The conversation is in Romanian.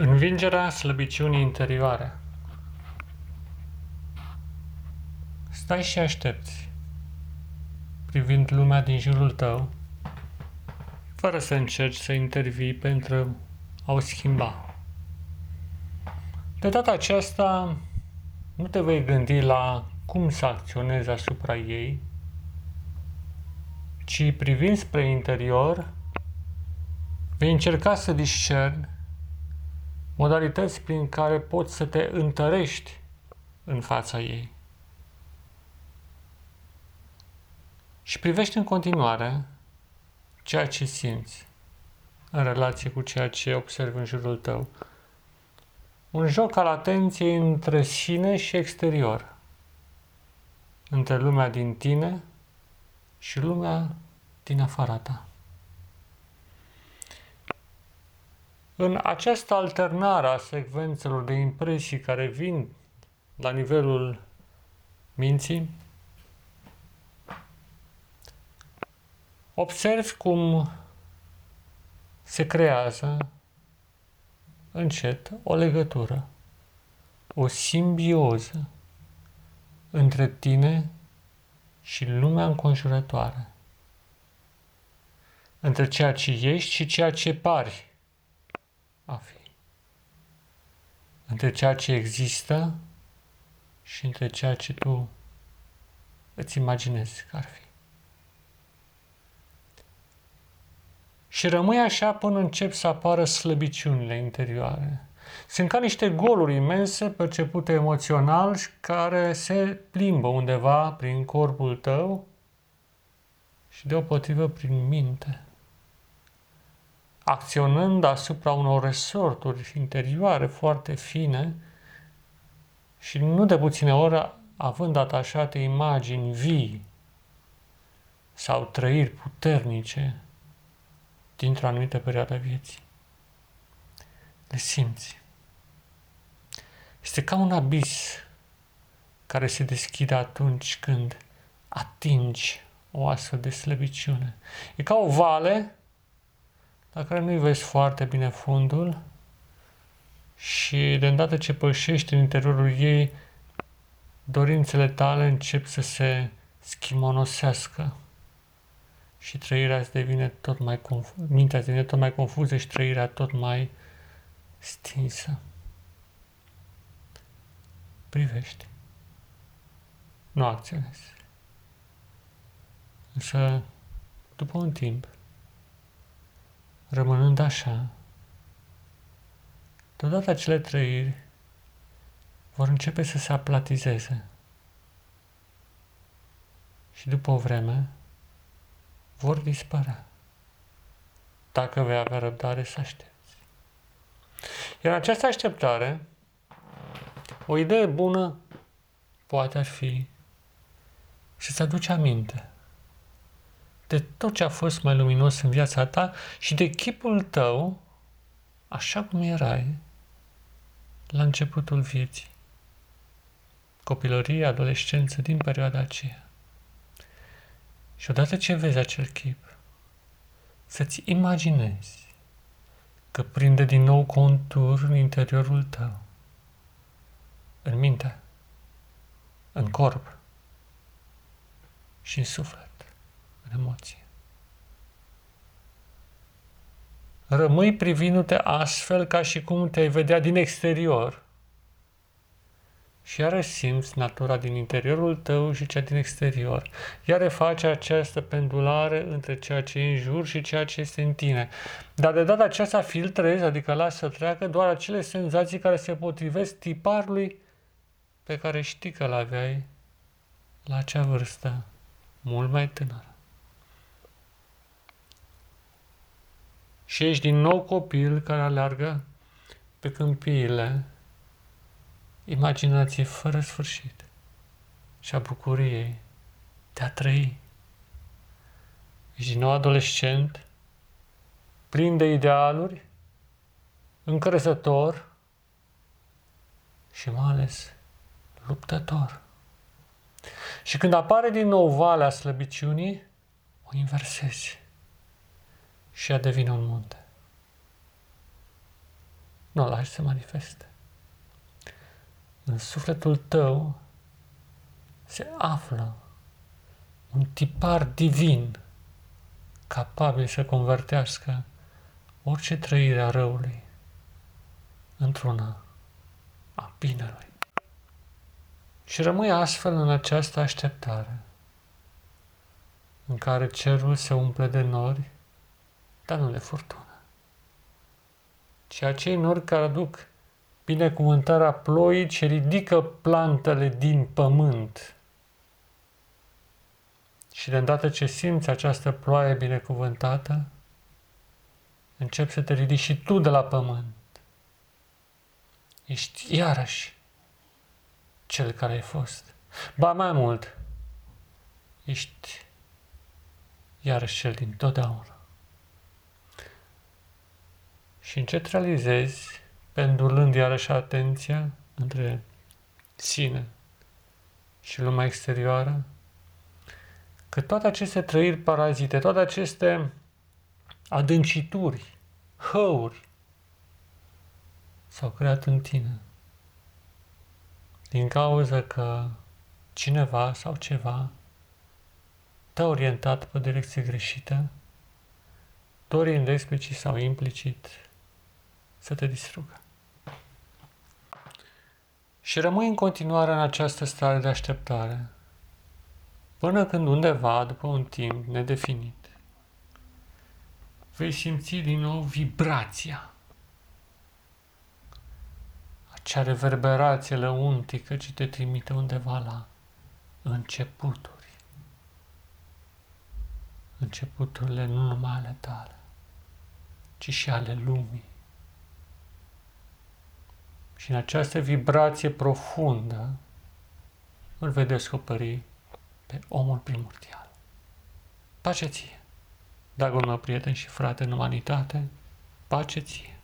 Învingerea slăbiciunii interioare. Stai și aștepți, privind lumea din jurul tău, fără să încerci să intervii pentru a o schimba. De data aceasta, nu te vei gândi la cum să acționezi asupra ei, ci privind spre interior, vei încerca să discerni modalități prin care poți să te întărești în fața ei. Și privește în continuare ceea ce simți în relație cu ceea ce observi în jurul tău. Un joc al atenției între sine și exterior, între lumea din tine și lumea din afara ta. În această alternare a secvențelor de impresii care vin la nivelul minții, observi cum se creează încet o legătură, o simbioză între tine și lumea înconjurătoare, între ceea ce ești și ceea ce pari a fi. Între ceea ce există și între ceea ce tu îți imaginezi că ar fi. Și rămâi așa până încep să apară slăbiciunile interioare. Sunt ca niște goluri imense percepute emoțional și care se plimbă undeva prin corpul tău și deopotrivă prin minte acționând asupra unor resorturi interioare foarte fine și nu de puține ori având atașate imagini vii sau trăiri puternice dintr-o anumită perioadă a vieții. Le simți. Este ca un abis care se deschide atunci când atingi o astfel de slăbiciune. E ca o vale la care nu-i vezi foarte bine fundul și de îndată ce pășești în interiorul ei, dorințele tale încep să se schimonosească și trăirea îți devine tot mai confuză, mintea îți devine tot mai confuză și trăirea tot mai stinsă. Privești. Nu acționezi. Însă, după un timp, Rămânând așa, deodată acele trăiri vor începe să se aplatizeze. Și după o vreme vor dispărea. Dacă vei avea răbdare să aștepți. Iar această așteptare, o idee bună poate ar fi să-ți aduci aminte de tot ce a fost mai luminos în viața ta și de chipul tău așa cum erai la începutul vieții. Copilărie, adolescență din perioada aceea. Și odată ce vezi acel chip, să-ți imaginezi că prinde din nou contur în interiorul tău, în minte, în corp și în suflet în emoție. Rămâi privindu-te astfel ca și cum te-ai vedea din exterior și iară simți natura din interiorul tău și cea din exterior. Iar face această pendulare între ceea ce e în jur și ceea ce este în tine. Dar de data aceasta filtrezi, adică lasă să treacă doar acele senzații care se potrivesc tiparului pe care știi că l-aveai la acea vârstă mult mai tânără. Și ești din nou copil care aleargă pe câmpiile imaginației fără sfârșit și a bucuriei de a trăi. Ești din nou adolescent, plin de idealuri, încrezător și mai ales luptător. Și când apare din nou valea slăbiciunii, o inversezi și ea devine un munte. nu o lași să manifeste. În sufletul tău se află un tipar divin capabil să convertească orice trăire a răului într-una a binelui. Și rămâi astfel în această așteptare, în care cerul se umple de nori, dar nu de furtună. Ci acei nori care aduc binecuvântarea ploii ce ridică plantele din pământ. Și de îndată ce simți această ploaie binecuvântată, începi să te ridici și tu de la pământ. Ești iarăși cel care ai fost. Ba mai mult, ești iarăși cel din totdeauna. Și încet realizezi, pendulând iarăși atenția între sine și lumea exterioară, că toate aceste trăiri parazite, toate aceste adâncituri, hăuri, s-au creat în tine. Din cauza că cineva sau ceva te-a orientat pe o direcție greșită, dorind explicit sau implicit să te distrugă. Și rămâi în continuare în această stare de așteptare, până când undeva, după un timp nedefinit, vei simți din nou vibrația acea reverberație lăuntică ce te trimite undeva la începuturi. Începuturile nu numai ale tale, ci și ale lumii. Și în această vibrație profundă îl vei descoperi pe omul primordial. Pace ție, dragul meu prieten și frate în umanitate, pace ție.